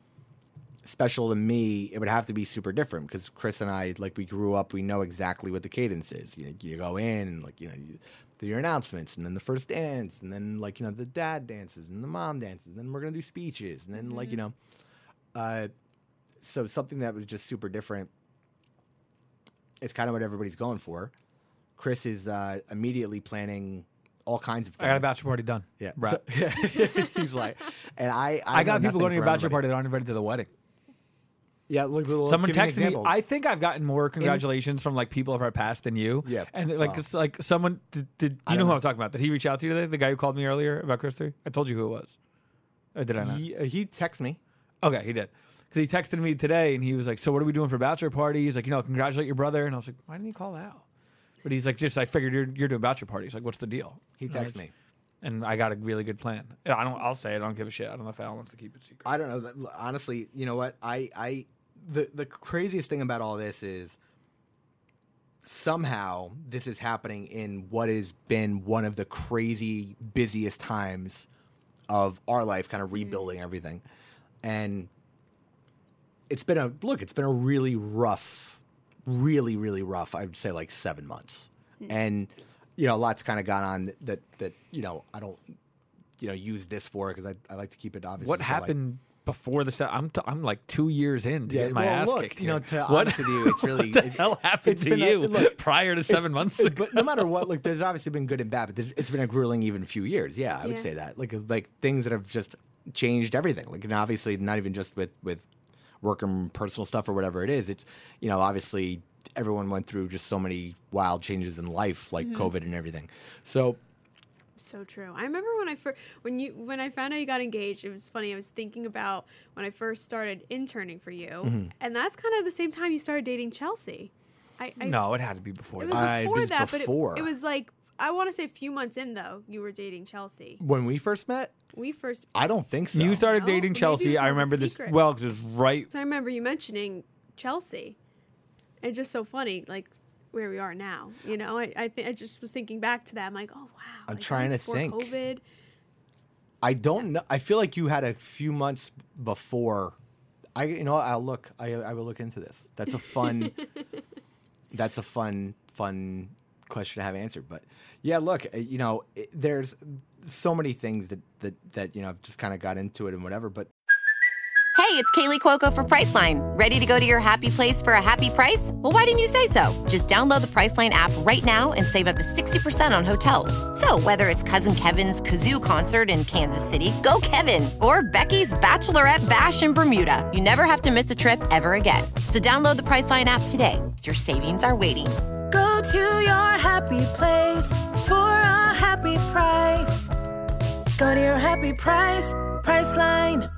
Speaker 1: special to me, it would have to be super different because Chris and I like we grew up. We know exactly what the cadence is. You know, you go in and like you know. You, do your announcements and then the first dance and then like you know the dad dances and the mom dances and then we're gonna do speeches and then like you know uh so something that was just super different it's kind of what everybody's going for. Chris is uh, immediately planning all kinds of things.
Speaker 3: I got a bachelor party done.
Speaker 1: Yeah,
Speaker 3: Right.
Speaker 1: So- he's like, and I, I,
Speaker 3: I, got people going to your bachelor
Speaker 1: everybody.
Speaker 3: party that aren't invited to the wedding.
Speaker 1: Yeah, look, look,
Speaker 3: Someone texted me. I think I've gotten more congratulations from like people of our past than you.
Speaker 1: Yeah.
Speaker 3: and like it's like someone did. did you know
Speaker 1: don't
Speaker 3: who. I'm talking about? Did he reach out to you today? The guy who called me earlier about Chris three. I told you who it was. Or did I not?
Speaker 1: he, uh, he texts me.
Speaker 3: Okay, he did. Because he texted me today and he was like, So what are we doing for bachelor party? He's like, You know, congratulate your brother. And I was like, Why didn't he call out? But he's like, Just, I figured you're, you're doing bachelor parties. Like, what's the deal?
Speaker 1: He
Speaker 3: And I
Speaker 1: texts me.
Speaker 3: And I got a really good plan. I don't, I'll say it. I don't give a shit. I don't know if Al wants to keep it secret.
Speaker 1: I don't know. that- Honestly, you know what? I, I, the the craziest thing about all this is somehow this is happening in what has been one of the crazy busiest times of our life, kind of mm-hmm. rebuilding everything, and it's been a look. It's been a really rough, really really rough. I would say like seven months, hmm. and you know, a lot's kind of gone on that that you know I don't you know use this for because I, I like to keep it obvious.
Speaker 3: What
Speaker 1: for, like-
Speaker 3: happened before the set? I'm, t- I'm like two years in to
Speaker 1: Yeah,
Speaker 3: get my
Speaker 1: well,
Speaker 3: ass
Speaker 1: look,
Speaker 3: kicked.
Speaker 1: you know,
Speaker 3: here.
Speaker 1: to
Speaker 3: what,
Speaker 1: honest with you, it's really-
Speaker 3: what the
Speaker 1: it-
Speaker 3: hell happened to
Speaker 1: been a-
Speaker 3: you
Speaker 1: look,
Speaker 3: prior to seven months ago?
Speaker 1: But no matter what, like there's obviously been good and bad, but it's been a grueling even few years. Yeah, I would say that. Like like things that have just changed everything. Like and obviously not even just with with work and personal stuff or whatever it is. It's you know obviously everyone went through just so many wild changes in life, like
Speaker 2: Mm-hmm.
Speaker 1: COVID and everything. So
Speaker 2: So true. I remember when I first when you when I found out you got engaged. It was funny. I was thinking about when I first started interning for you,
Speaker 1: Mm-hmm.
Speaker 2: and that's kind of the same time you started dating Chelsea. I, I
Speaker 3: No, it had to be before
Speaker 2: It
Speaker 3: that.
Speaker 2: was
Speaker 1: it
Speaker 2: before
Speaker 1: was
Speaker 2: that,
Speaker 1: before.
Speaker 2: but it, it was like I want to say a few months in though. You were dating Chelsea.
Speaker 1: When we first met,
Speaker 2: We first.
Speaker 1: I don't think so.
Speaker 3: you started
Speaker 2: No,
Speaker 3: dating
Speaker 2: maybe it
Speaker 3: Chelsea. I
Speaker 2: more of a
Speaker 3: remember this
Speaker 2: secret.
Speaker 3: well because it was right.
Speaker 2: So I remember you mentioning Chelsea. It's just so funny, like where we are now. You know, I I, th- I just was thinking back to that. I'm like, oh wow.
Speaker 1: I'm
Speaker 2: like,
Speaker 1: trying
Speaker 2: was
Speaker 1: to
Speaker 2: before
Speaker 1: think.
Speaker 2: COVID.
Speaker 1: I don't know. I feel like you had a few months before. I you know what, I'll look. I I will look into this. That's a fun. that's a fun fun question to have answered. But yeah, look, uh, you know, it, there's so many things that that that you know I've just kind of got into it and whatever. But
Speaker 4: Hey, it's Kaley Cuoco for Priceline. Ready to go to your happy place for a happy price? Well, why didn't you say so? Just download the Priceline app right now and save up to 60% on hotels. So, whether it's Cousin Kevin's Kazoo concert in Kansas City, go Kevin, or Becky's Bachelorette Bash in Bermuda, you never have to miss a trip ever again. So, download the Priceline app today. Your savings are waiting.
Speaker 5: Go to your happy place for a happy price. Go to your happy price, Priceline.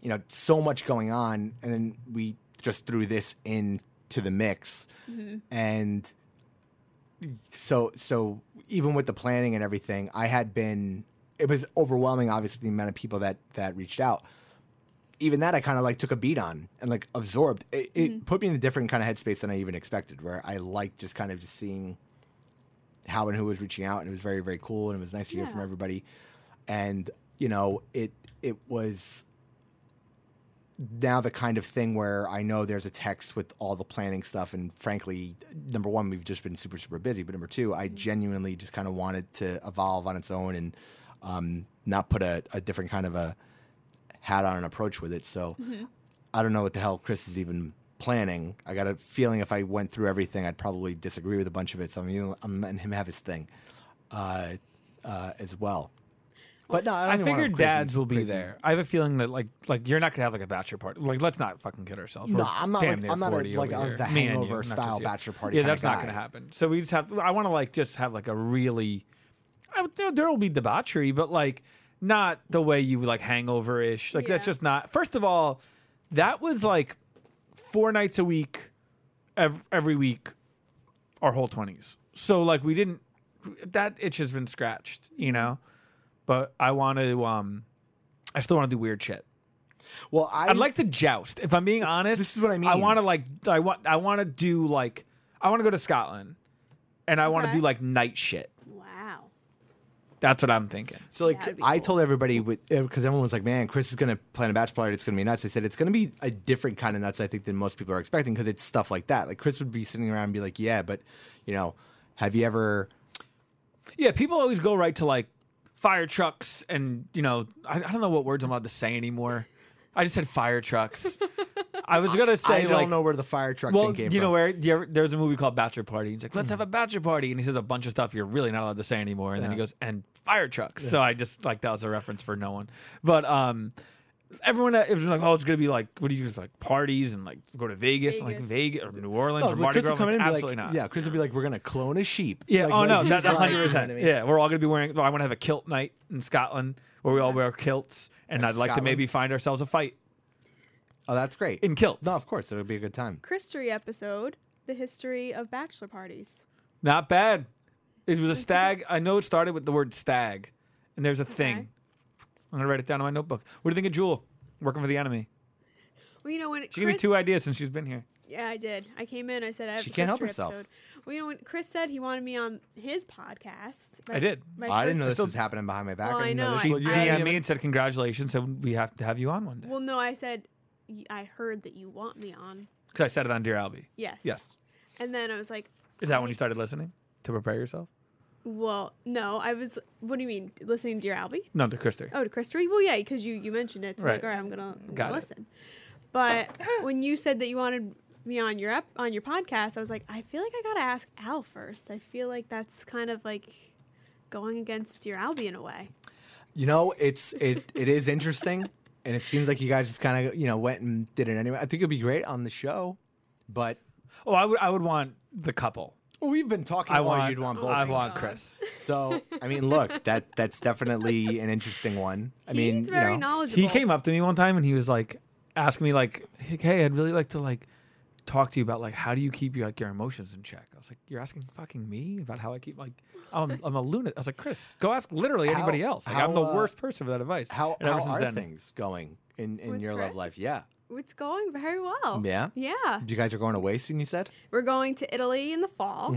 Speaker 1: you know, so much going on, and then we just threw this into the mix, mm-hmm. and so so even with the planning and everything, I had been it was overwhelming. Obviously, the amount of people that that reached out. Even that, I kind of like took a beat on and like absorbed. It, it mm-hmm. put me in a different kind of headspace than I even expected, where I liked just kind of just seeing how and who was reaching out, and it was very very cool, and it was nice to hear from everybody. And you know, it it was now the kind of thing where I know there's a text with all the planning stuff, and frankly, number one, we've just been super super busy, but number two, I genuinely just kind of wanted to evolve on its own and um, not put a, a different kind of a hat on an approach with it. So I don't know what the hell Chris is even planning. I got a feeling if I went through everything, I'd probably disagree with a bunch of it. So I'm, you know, I'm letting him have his thing uh, uh, as well. But no, I, don't
Speaker 3: I
Speaker 1: even want a
Speaker 3: figured
Speaker 1: crazy-
Speaker 3: dads will be
Speaker 1: crazy-
Speaker 3: there. I have a feeling that like like you're not gonna have like a bachelor party. Like let's not fucking kid ourselves.
Speaker 1: No,
Speaker 3: We're
Speaker 1: I'm not like- I'm not a-
Speaker 3: 40
Speaker 1: like
Speaker 3: over
Speaker 1: a- the hangover
Speaker 3: you,
Speaker 1: style bachelor party
Speaker 3: Yeah,
Speaker 1: kinda
Speaker 3: that's not
Speaker 1: guy.
Speaker 3: gonna happen. So we just have. I want to like just have like a really. I you know, there will be debauchery, but like not the way you like hangover ish. Like that's just not. First of all, that was like four nights a week, every, every week, our whole twenties. So like we didn't. That itch has been scratched, you know. But I want to. um I still want to do weird shit.
Speaker 1: Well, I,
Speaker 3: I'd like to joust. If I'm being honest,
Speaker 1: This is what I mean.
Speaker 3: I want to like. I want. I want to do like. I want to go to Scotland, and I want to
Speaker 2: Okay.
Speaker 3: do like night shit.
Speaker 2: Wow.
Speaker 3: That's what I'm thinking.
Speaker 1: So like
Speaker 2: That'd
Speaker 1: I
Speaker 2: cool.
Speaker 1: told everybody because eh, everyone was like, "Man, Chris is going to plan a bachelor party. It's going to be nuts." I said it's going to be a different kind of nuts. I think than most people are expecting because it's stuff like that. Like Chris would be sitting around and be like, "Yeah, but you know, have you ever?"
Speaker 3: Yeah, people always go right to like fire trucks, and you know, I, I don't know what words I'm allowed to say anymore. I just said fire trucks. I was gonna say
Speaker 1: I don't
Speaker 3: like.
Speaker 1: know where the fire truck
Speaker 3: Well,
Speaker 1: thing came from.
Speaker 3: you know
Speaker 1: from.
Speaker 3: where do you ever, there's a movie called Bachelor Party. He's like, "Let's have a bachelor party," and he says a bunch of stuff you're really not allowed to say anymore. And then he goes, "And fire trucks." So I just like that was a reference for no one. But um, everyone that- it was like, "Oh, it's gonna be like what do you use like parties and like go to Vegas, and like
Speaker 2: Vegas.
Speaker 3: Vegas or New Orleans
Speaker 1: No,
Speaker 3: or
Speaker 1: like,
Speaker 3: Mardi
Speaker 1: Chris
Speaker 3: Gras."
Speaker 1: would come
Speaker 3: I'm
Speaker 1: in
Speaker 3: like, Absolutely
Speaker 1: like,
Speaker 3: not.
Speaker 1: Yeah, Chris would be like, "We're going to clone a sheep."
Speaker 3: Yeah.
Speaker 1: Like,
Speaker 3: oh no,
Speaker 1: he's
Speaker 3: that's hundred
Speaker 1: you know what I
Speaker 3: percent. Yeah, we're all gonna be wearing. Well, I want to have a kilt night in Scotland where we all wear kilts, and
Speaker 1: In
Speaker 3: I'd like to maybe find ourselves a fight
Speaker 1: Oh, that's great.
Speaker 3: in kilts.
Speaker 1: no, of course, it would be a good time.
Speaker 2: Christory episode, the history of bachelor parties.
Speaker 3: Not bad. It was a stag. I know it started with the word stag, and there's a thing. I'm gonna write it down in my notebook. What do you think of Jewel working for the enemy?
Speaker 2: Well, you know when it,
Speaker 3: She gave me
Speaker 2: Chris,
Speaker 3: two ideas since she's been here.
Speaker 2: Yeah, I did. I came in. I said I have
Speaker 1: She
Speaker 2: a
Speaker 1: can't help
Speaker 2: Christory
Speaker 1: herself.
Speaker 2: Episode. Well, you know when Chris said he wanted me on his podcast.
Speaker 3: I did.
Speaker 2: my
Speaker 1: I didn't
Speaker 2: first-
Speaker 1: know this
Speaker 3: Still-
Speaker 1: was happening behind my back.
Speaker 2: Well, I
Speaker 1: didn't
Speaker 2: know,
Speaker 1: this
Speaker 3: She
Speaker 1: was-
Speaker 2: I-
Speaker 3: DM'd me and said congratulations, and we have to have you on one day.
Speaker 2: Well, no, I said "Y- I heard that you want me on.
Speaker 3: Because I said it on Dear Albie.
Speaker 2: Yes.
Speaker 3: Yes.
Speaker 2: And then I was like,
Speaker 3: Is that when you started listening to prepare yourself?
Speaker 2: well, no, I was. What do you mean, listening to your Albie?
Speaker 3: No, to Christory.
Speaker 2: Oh, to Christory? Well, yeah, because you you mentioned it. So I'm like,
Speaker 3: Right.
Speaker 2: all right, I'm gonna, I'm gonna listen. But when you said that you wanted me on your up on your podcast, I was like, I feel like I gotta ask Al first. I feel like that's kind of like going against your Albie in a way.
Speaker 1: You know, it's it it is interesting, and it seems like you guys just kind of you know went and did it anyway. I think it'd be great on the show, but
Speaker 3: Oh, I would. I would want the couple.
Speaker 1: well, we've been talking.
Speaker 3: I
Speaker 1: all
Speaker 3: want.
Speaker 1: you'd want both.
Speaker 3: I
Speaker 1: of you.
Speaker 3: want Chris.
Speaker 1: So I mean, look, that that's definitely an interesting one. I mean,
Speaker 2: He's
Speaker 1: you
Speaker 2: very
Speaker 1: know,
Speaker 2: knowledgeable.
Speaker 3: He came up to me one time and he was like asking me like, "Hey, I'd really like to like talk to you about like how do you keep your like your emotions in check. I was like, you're asking fucking me about how I keep like I'm I'm a lunatic. I was like, Chris, go ask literally
Speaker 1: How-
Speaker 3: anybody else. Like, I'm the
Speaker 1: uh,
Speaker 3: worst person for that advice.
Speaker 1: How
Speaker 3: And ever
Speaker 1: how
Speaker 3: since
Speaker 1: are
Speaker 3: then-
Speaker 1: things going in in
Speaker 2: With
Speaker 1: your love life? Yeah,
Speaker 2: It's going very well.
Speaker 1: Yeah?
Speaker 2: Yeah.
Speaker 1: you guys are going away soon. You said
Speaker 2: We're going to Italy in the fall.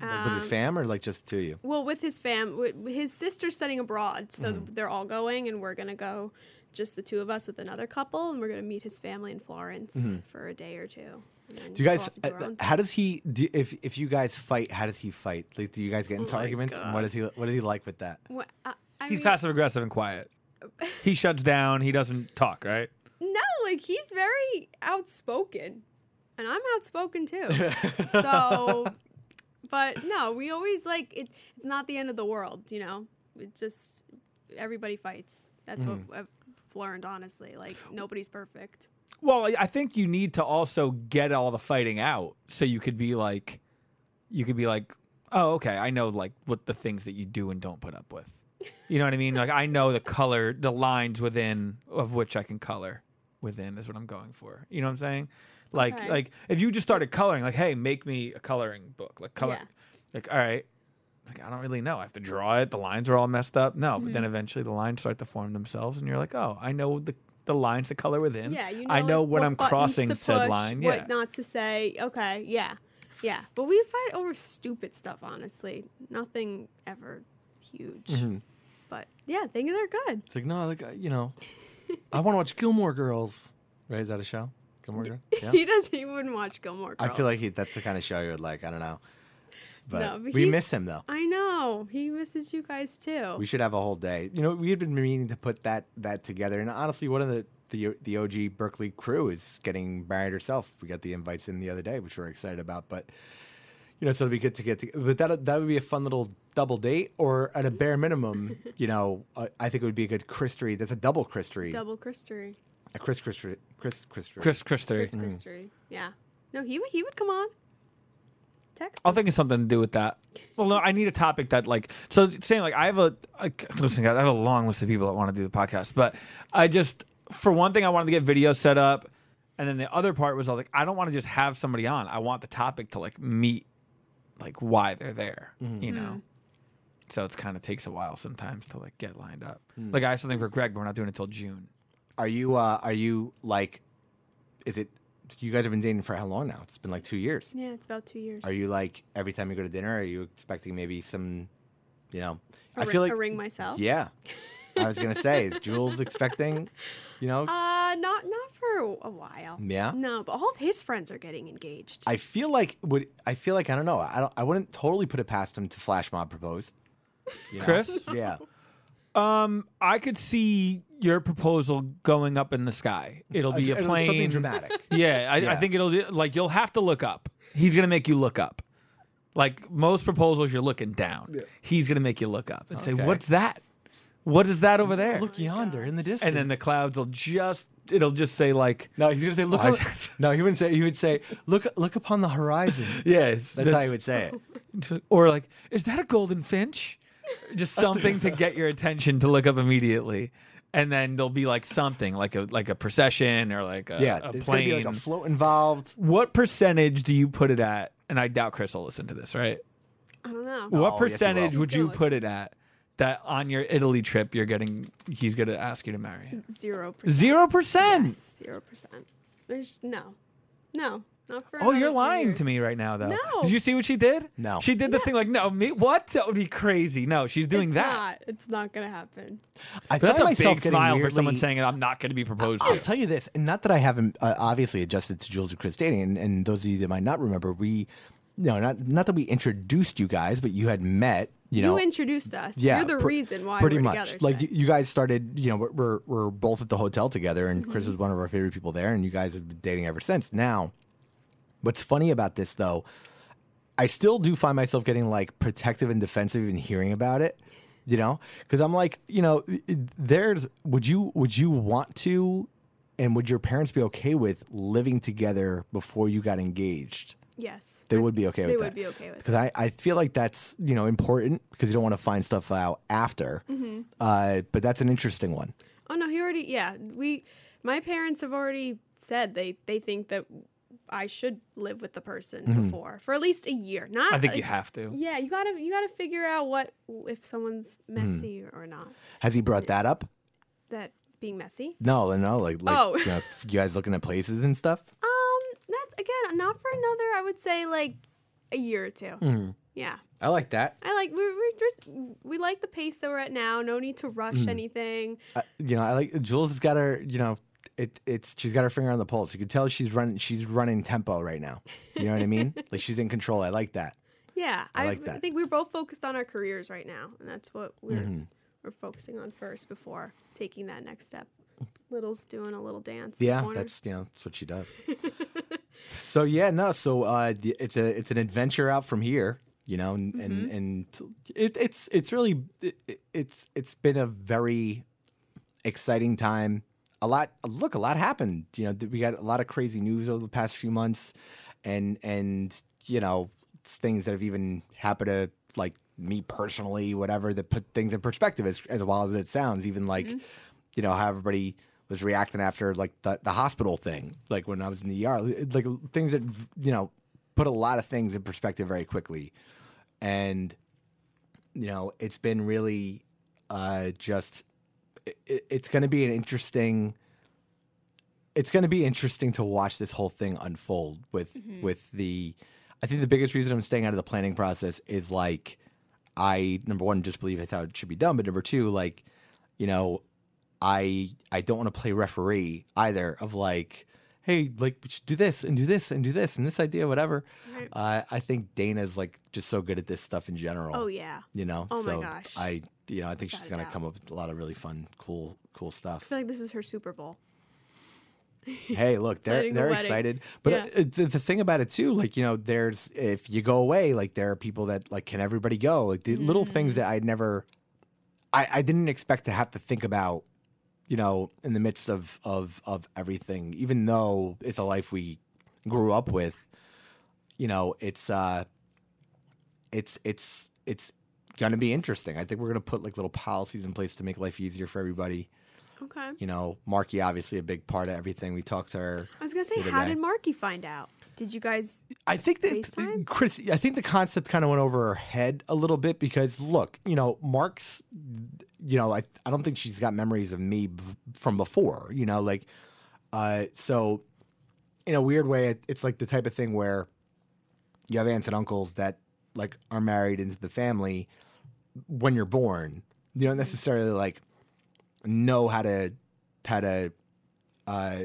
Speaker 1: Like, with his
Speaker 2: Um,
Speaker 1: fam or like just to you.
Speaker 2: Well, with his fam, his sister's studying abroad, so
Speaker 1: Mm-hmm.
Speaker 2: they're all going, and we're gonna go, just the two of us with another couple, and we're gonna meet his family in Florence for a day or two. and then
Speaker 1: Mm-hmm. Do you guys?
Speaker 2: do
Speaker 1: uh, how does he? Do, if if you guys fight, how does he fight? Like, do you guys get into
Speaker 2: Oh my
Speaker 1: arguments? And what
Speaker 2: God.
Speaker 1: is he? What is he like with that?
Speaker 2: thing. Wha- I, I
Speaker 3: He's passive aggressive and quiet. He shuts down. He doesn't talk. Right.
Speaker 2: No, like he's very outspoken, and I'm outspoken too. so, but no, we always like it. It's not the end of the world, you know. It just everybody fights. That's
Speaker 1: Mm.
Speaker 2: what I've learned, honestly. Like nobody's perfect.
Speaker 3: Well, I- think you need to also get all the fighting out so you could be like, you could be like, oh, okay, I know like what the things that you do and don't put up with. You know what I mean? Like I know the color, the lines within of which I can color within is what I'm going for. You know what I'm saying? Like
Speaker 2: Okay.
Speaker 3: like if you just started coloring, like, hey, make me a coloring book, like color,
Speaker 2: Yeah.
Speaker 3: like all right. Like I don't really know. I have to draw it. The lines are all messed up. No, but
Speaker 2: Mm-hmm.
Speaker 3: then eventually the lines start to form themselves, and you're like, oh, I know the the lines, the color within.
Speaker 2: Yeah, you know.
Speaker 3: I know
Speaker 2: like,
Speaker 3: when
Speaker 2: what
Speaker 3: I'm crossing
Speaker 2: to
Speaker 3: said
Speaker 2: push,
Speaker 3: line.
Speaker 2: What not to say. Okay, yeah, yeah. But we fight over stupid stuff. Honestly, nothing ever huge.
Speaker 1: Mm-hmm.
Speaker 2: But yeah, things are good.
Speaker 1: It's like no, like uh, you know, I want to watch Gilmore Girls. Right? Is that a show? Gilmore Girls. Yeah.
Speaker 2: He does. He wouldn't watch Gilmore Girls.
Speaker 1: I feel like he, that's the kind of show you would like. I don't know, but,
Speaker 2: No,
Speaker 1: we miss him though.
Speaker 2: I know he misses you guys too.
Speaker 1: We should have a whole day. You know, we had been meaning to put that that together, and honestly, one of the the the OG Berkeley crew is getting married herself. We got the invites in the other day, which we're excited about. But you know, so it'd be good to get to. But that that would be a fun little double date, or at a bare minimum, you know, uh, I think it would be a good Christory. That's a double Christory,
Speaker 2: Double Christory.
Speaker 1: a Chris Christory, Chris Christory.
Speaker 3: Chris Chris Theory.
Speaker 2: Chris Christory. Yeah. No, he would. He would come on. Text.
Speaker 3: I'll think it's something to do with that. Well, no, I need a topic that like so saying like I have a I, listen, guys, I have a long list of people that want to do the podcast, but I just for one thing I wanted to get video set up, and then the other part was I was like I don't want to just have somebody on. I want the topic to like meet like why they're there, mm-hmm. you know. Mm-hmm. So it's kind of takes a while sometimes to like get lined up. Mm. Like I have something for Greg, but we're not doing it until June.
Speaker 1: Are you uh are you like? Is it? You guys have been dating for how long now? It's been like two years.
Speaker 2: Yeah, it's about two years.
Speaker 1: Are you like every time you go to dinner? Are you expecting maybe some, you know?
Speaker 2: A
Speaker 1: I
Speaker 2: ri-
Speaker 1: feel like
Speaker 2: a ring myself.
Speaker 1: Yeah, I was gonna say, is Jules expecting? You know,
Speaker 2: Uh, not not for a while.
Speaker 1: Yeah?
Speaker 2: No, but all of his friends are getting engaged.
Speaker 1: I feel like would I feel like I don't know. I don't. I wouldn't totally put it past him to flash mob propose. You know?
Speaker 3: Chris?
Speaker 1: Yeah.
Speaker 3: Um, I could see your proposal going up in the sky. It'll be a
Speaker 1: dr-
Speaker 3: plane.
Speaker 1: something dramatic.
Speaker 3: Yeah, I, I think it'll like you'll have to look up. He's gonna make you look up. Like most proposals, you're looking down. He's gonna make you look up and say, "What's that? What is that over there?"
Speaker 1: Look yonder in the distance.
Speaker 3: and then the clouds will just it'll just say like,
Speaker 1: no, he's gonna say, look.
Speaker 3: Oh, I-
Speaker 1: o- no, he wouldn't say. He would say, look, look upon the horizon.
Speaker 3: "Yeah."
Speaker 1: That's how he would say it.
Speaker 3: Or like, "Is that a golden finch?" Just something to get your attention to look up immediately. And then there'll be like something like a like a procession or like a,
Speaker 1: Yeah,
Speaker 3: a
Speaker 1: there's
Speaker 3: plane.
Speaker 1: gonna be like a float involved.
Speaker 3: what percentage do you put it at? And I doubt Chris will listen to this, right?
Speaker 2: I don't know.
Speaker 3: what
Speaker 1: Oh, yes, he
Speaker 3: percentage
Speaker 1: will.
Speaker 3: would you put it at that on your Italy trip you're getting he's gonna ask you to marry him?
Speaker 2: Zero percent.
Speaker 3: Zero percent.
Speaker 2: Zero percent. There's no, no, not for.
Speaker 3: Oh, you're lying
Speaker 2: years.
Speaker 3: to me right now, though.
Speaker 2: No.
Speaker 3: Did you see what she did?
Speaker 1: No.
Speaker 3: She did the thing like, no, me. What? That would be crazy. No, she's doing
Speaker 2: it's
Speaker 3: that.
Speaker 2: Not. It's not gonna happen.
Speaker 1: I
Speaker 3: But that's
Speaker 1: find
Speaker 3: a
Speaker 1: myself
Speaker 3: big
Speaker 1: getting
Speaker 3: smile for someone
Speaker 1: weirdly-
Speaker 3: saying I'm not going to be proposed
Speaker 1: I'll
Speaker 3: to.
Speaker 1: tell you this, and not that I haven't uh, obviously adjusted to Jules and Chris dating, and, and those of you that might not remember, we, no, not not that we introduced you guys, but you had met, you know, You,
Speaker 2: introduced us.
Speaker 1: yeah,
Speaker 2: You're the
Speaker 1: pr-
Speaker 2: reason why
Speaker 1: pretty
Speaker 2: we're
Speaker 1: much.
Speaker 2: together.
Speaker 1: like
Speaker 2: today.
Speaker 1: you, you guys started, you know, we're, we're we're both at the hotel together, and
Speaker 2: Mm-hmm.
Speaker 1: Chris was one of our favorite people there, and you guys have been dating ever since. Now, what's funny about this though, I still do find myself getting like protective and defensive in hearing about it. You know, because I'm like, you know, there's. Would you would you want to, and would your parents be okay with living together before you got engaged?
Speaker 2: yes,
Speaker 1: They would be okay with
Speaker 2: They
Speaker 1: with
Speaker 2: would
Speaker 1: that.
Speaker 2: be okay with
Speaker 1: because I, I feel like that's you know important because you don't want to find stuff out after.
Speaker 2: Mm-hmm.
Speaker 1: Uh, but that's an interesting one.
Speaker 2: Oh no, he already. Yeah, we. My parents have already said they they think that I should live with the person
Speaker 1: Mm-hmm.
Speaker 2: before for at least a year. Not
Speaker 3: I think you have to.
Speaker 2: Yeah, you gotta you gotta figure out what if someone's
Speaker 1: Mm-hmm.
Speaker 2: messy or not.
Speaker 1: Has he brought that up?
Speaker 2: That being messy.
Speaker 1: No, no, like like
Speaker 2: Oh.
Speaker 1: you, know, you guys looking at places and stuff.
Speaker 2: Um, that's again not for another. I would say like a year or 2
Speaker 1: Mm-hmm.
Speaker 2: Yeah,
Speaker 1: I like that.
Speaker 2: I like we're, we're just we like the pace that we're at now. No need to rush
Speaker 1: Mm-hmm.
Speaker 2: anything.
Speaker 1: Uh, you know, I like Jules has got her. You know, it it's she's got her finger on the pulse. You can tell she's running. She's running tempo right now. You know what I mean? like she's in control. I like that.
Speaker 2: Yeah,
Speaker 1: I
Speaker 2: I,
Speaker 1: like that.
Speaker 2: I think we're both focused on our careers right now, and that's what we're
Speaker 1: Mm-hmm.
Speaker 2: we're focusing on first before taking that next step. Little's doing a little dance.
Speaker 1: Yeah, that's you know that's what she does. so yeah, no. So uh, it's a it's an adventure out from here. You know, and and, and it, it's it's really it, it's it's been a very exciting time. A lot look, a lot happened. You know, we got a lot of crazy news over the past few months, and and you know things that have even happened to like me personally, whatever that put things in perspective. As as wild as it sounds, even like you know how everybody was reacting after like the the hospital thing, like when I was in the ER, like things that you know put a lot of things in perspective very quickly, and you know it's been really uh, just it, it's going to be an interesting it's going to be interesting to watch this whole thing unfold with mm-hmm. with the i think the biggest reason i'm staying out of the planning process is like i number one just believe it's how it should be done but number two like you know i i don't want to play referee either of like hey like we should do this and do this and do this and this idea whatever
Speaker 2: Right.
Speaker 1: uh, i think dana's like just so good at this stuff in general
Speaker 2: Oh yeah,
Speaker 1: you know
Speaker 2: Oh my
Speaker 1: so
Speaker 2: gosh.
Speaker 1: i you know i think she's
Speaker 2: Without a
Speaker 1: gonna
Speaker 2: doubt.
Speaker 1: come up with a lot of really fun cool cool stuff
Speaker 2: I feel like this is her Super Bowl.
Speaker 1: hey look they're
Speaker 2: the
Speaker 1: they're
Speaker 2: wedding.
Speaker 1: excited but
Speaker 2: Yeah.
Speaker 1: uh, the, the thing about it too like you know there's if you go away like there are people that like can everybody go like the little things that i'd never i i didn't expect to have to think about you know in the midst of of of everything even though it's a life we grew up with you know it's uh it's it's it's gonna be interesting i think we're gonna put like little policies in place to make life easier for everybody
Speaker 2: Okay.
Speaker 1: you know, Marky obviously a big part of everything. We talked to her.
Speaker 2: I was gonna say, how
Speaker 1: day.
Speaker 2: did Marky find out? Did you guys?
Speaker 1: I think that? Chris, I think the concept kind of went over her head a little bit because look, you know, Mark's, you know, I I don't think she's got memories of me b- from before. You know, like, uh, so in a weird way, it, it's like the type of thing where you have aunts and uncles that like are married into the family when you're born. You don't necessarily like know how to how to uh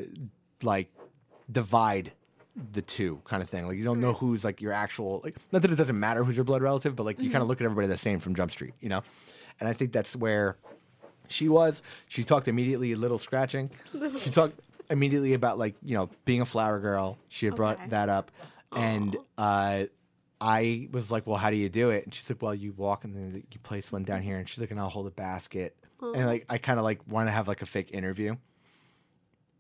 Speaker 1: like divide the two kind of thing. Like you don't know who's like your actual like not that it doesn't matter who's your blood relative, but like you kind of look at everybody the same from Jump Street, you know? And I think that's where she was. She talked immediately a little scratching. She talked immediately about like, you know, being a flower girl. She had brought that up. And uh I was like, "Well, how do you do it?" And she's like, "Well, you walk and then you place one down here." And she's like, "And I'll hold a basket." And like, I kind of like want to have like a fake interview.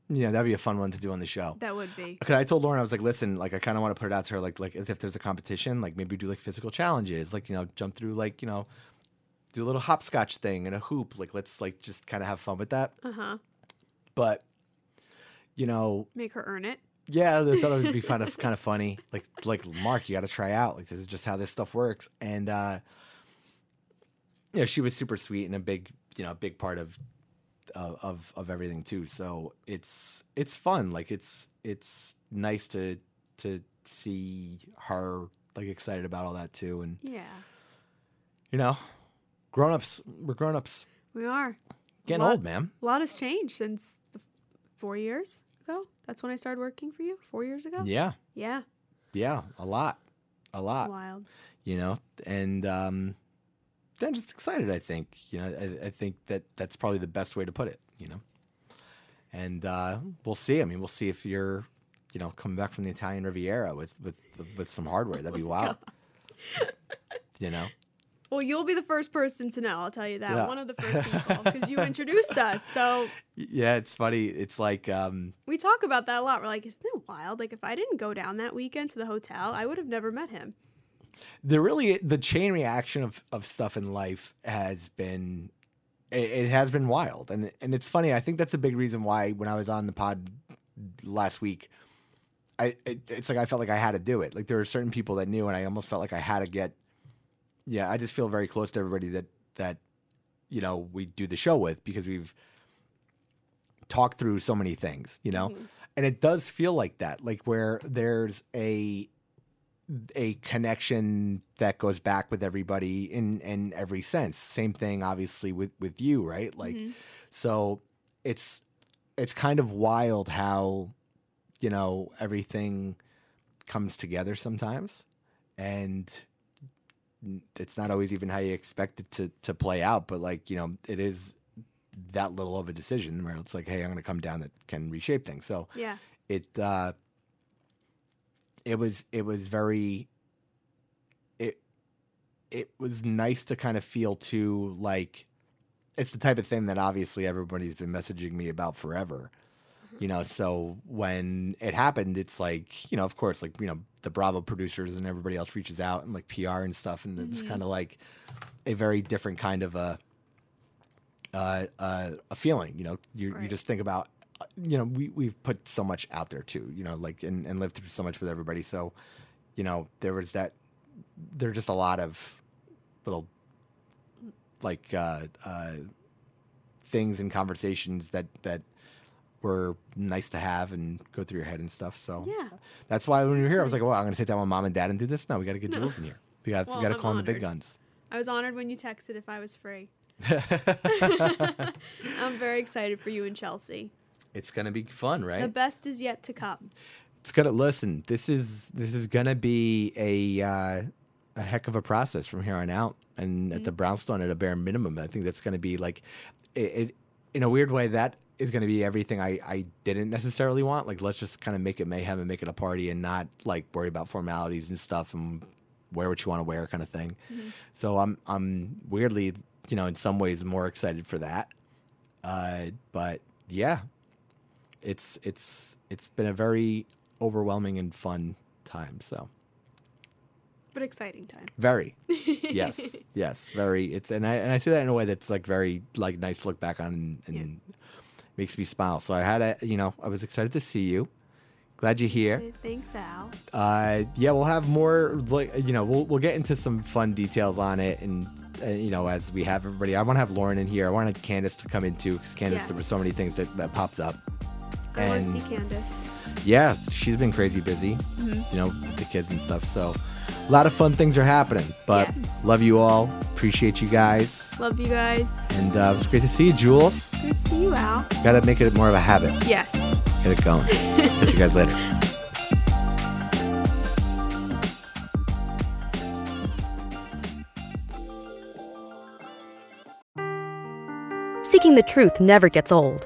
Speaker 1: Yeah, that'd be a fun one to do on the show.
Speaker 2: That would be.
Speaker 1: Because I told Lauren, I was like, listen, like I kind of want to put it out to her, like like as if there's a competition, like maybe do like physical challenges, like you know, jump through like you know, do a little hopscotch thing and a hoop, like let's like just kind of have fun with that.
Speaker 2: Uh huh.
Speaker 1: But you know,
Speaker 2: Make her earn it.
Speaker 1: yeah, I thought it would be kind of kind of funny. Like like Mark, you got to try out. Like this is just how this stuff works. And uh, you know, she was super sweet and a big you know a big part of of of, of everything too. So it's it's fun. Like it's it's nice to to see her like excited about all that too. And
Speaker 2: Yeah,
Speaker 1: you know, grown ups, we're grown ups,
Speaker 2: we are.
Speaker 1: getting
Speaker 2: Lot-
Speaker 1: old, man.
Speaker 2: A lot has changed since the four years ago. That's when I started working for you. Four years ago.
Speaker 1: Yeah,
Speaker 2: Yeah.
Speaker 1: yeah, a lot, a lot.
Speaker 2: Wild.
Speaker 1: you know, and um, I'm just excited. I think you know, I, I think that that's probably the best way to put it. You know, and uh, we'll see. I mean, we'll see if you're, you know, coming back from the Italian Riviera with with with some hardware. That'd be wild. You know,
Speaker 2: Well, you'll be the first person to know. I'll tell you that.
Speaker 1: Yeah.
Speaker 2: One of the first people because you introduced us. So
Speaker 1: yeah, it's funny. It's like um,
Speaker 2: we talk about that a lot. We're like, isn't it wild? Like, if I didn't go down that weekend to the hotel, I would have never met him.
Speaker 1: The really the chain reaction of, of stuff in life has been it, it has been wild and and it's funny i think that's a big reason why when i was on the pod last week I it, it's like I felt like I had to do it. Like there were certain people that knew, and I almost felt like I had to get. Yeah, I just feel very close to everybody that that you know we do the show with because we've talked through so many things, you know, mm-hmm. and it does feel like that, like where there's a a connection that goes back with everybody in in every sense. Same thing, obviously, with with you, right? Like, so it's it's kind of wild how you know everything comes together sometimes, and it's not always even how you expect it to to play out. But like you know, it is that little of a decision where it's like, hey, I'm going to come down that can reshape things. So
Speaker 2: Yeah.
Speaker 1: it uh it was it was very it it was nice to kind of feel too like it's the type of thing that obviously everybody's been messaging me about forever you know? So when it happened it's like you know of course like you know the bravo producers and everybody else reaches out and like pr and stuff and it was kind of like a very different kind of a uh, uh, a feeling you know? You, you just think about you know we, we've put so much out there too you know like and, and lived through so much with everybody. So you know there was that there are just a lot of little like uh, uh, things and conversations that that were nice to have and go through your head and stuff. So
Speaker 2: Yeah.
Speaker 1: that's why when you were here i was like well i'm gonna sit down with mom and dad and do this. No we gotta get jules in here. We gotta,
Speaker 2: Well,
Speaker 1: we gotta
Speaker 2: I'm
Speaker 1: call in the big guns.
Speaker 2: I was honored when you texted if I was free. I'm very excited for you and Chelsea.
Speaker 1: It's gonna be fun right?
Speaker 2: The best is yet to come.
Speaker 1: it's gonna listen this is this is gonna be a uh, a heck of a process from here on out and at the brownstone at a bare minimum. I think that's gonna be like it, it in a weird way that is gonna be everything i i didn't necessarily want. Like let's just kind of make it mayhem and make it a party and not like worry about formalities and stuff and wear what you want to wear kind of thing so i'm i'm weirdly you know in some ways more excited for that. Uh but yeah it's it's it's been a very overwhelming and fun time. So
Speaker 2: But exciting time.
Speaker 1: very, yes, yes, very. It's and I and I say that in a way that's like very like nice to look back on and, and makes me smile. So I had a you know I was excited to see you. Glad you're here.
Speaker 2: Thanks, Al.
Speaker 1: Uh, yeah, we'll have more like you know we'll we'll get into some fun details on it and. And, you know, as we have everybody, I want to have Lauren in here. I wanted Candace to come in too, because Candace, there were so many things that, that popped up.
Speaker 2: I want to
Speaker 1: And-
Speaker 2: see Candace.
Speaker 1: yeah, she's been crazy busy,
Speaker 2: Mm-hmm.
Speaker 1: you know, with the kids and stuff. So a lot of fun things are happening. But
Speaker 2: Yes.
Speaker 1: love you all. Appreciate you guys.
Speaker 2: Love you guys.
Speaker 1: And uh, it was great to see you, Jules.
Speaker 2: Good to see you, Al.
Speaker 1: Got to make it more of a habit.
Speaker 2: Yes.
Speaker 1: Get it going. Catch you guys later.
Speaker 6: Seeking the truth never gets old.